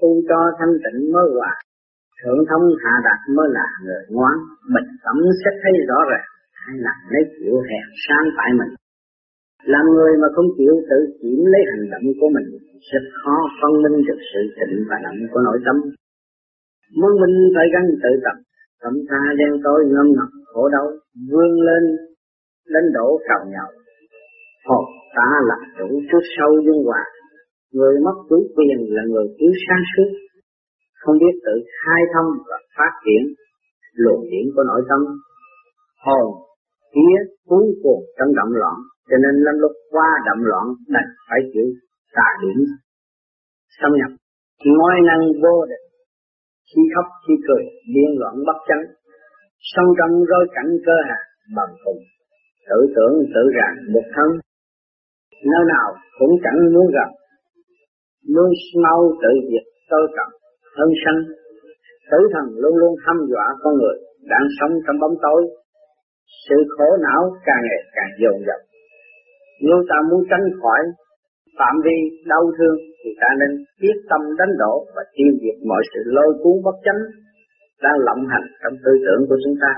tu cho thanh tịnh mới hòa. Thượng thông hạ đạt mới là người ngoan, bình tâm sẽ thấy rõ ràng, hay là lấy chịu hèn sang tại mình. Làm người mà không chịu tự kiểm lấy hành động của mình, sẽ khó phân minh được sự tịnh và động của nội tâm. Muốn minh phải gắn tự tập, tâm tha đen tối ngâm ngập khổ đau, vươn lên đánh đổ cầu nhau hồn ta là chủ trước sâu dung hòa người mất chủ quyền là người thiếu sáng suốt, không biết tự khai thông và phát triển luồng điển của nội tâm. Hồn, phía cuốn cuồng trong động loạn, cho nên lâm lúc qua động loạn đành phải chịu tà điểm xâm nhập, ngôi năng vô định, khi khóc khi cười, điên loạn bất chánh. Song trong rối cảnh cơ hạ bằng cùng, tự tưởng tự rằng một thân. Nơi nào cũng chẳng muốn gặp luôn mau tự diệt tôi cần thân sanh. Tử thần luôn luôn hăm dọa con người đang sống trong bóng tối. Sự khổ não càng ngày càng dồn dập. Nếu ta muốn tránh khỏi phạm vi đau thương thì ta nên biết tâm đánh đổ và tiêu diệt mọi sự lôi cuốn bất chánh đang lộng hành trong tư tưởng của chúng ta.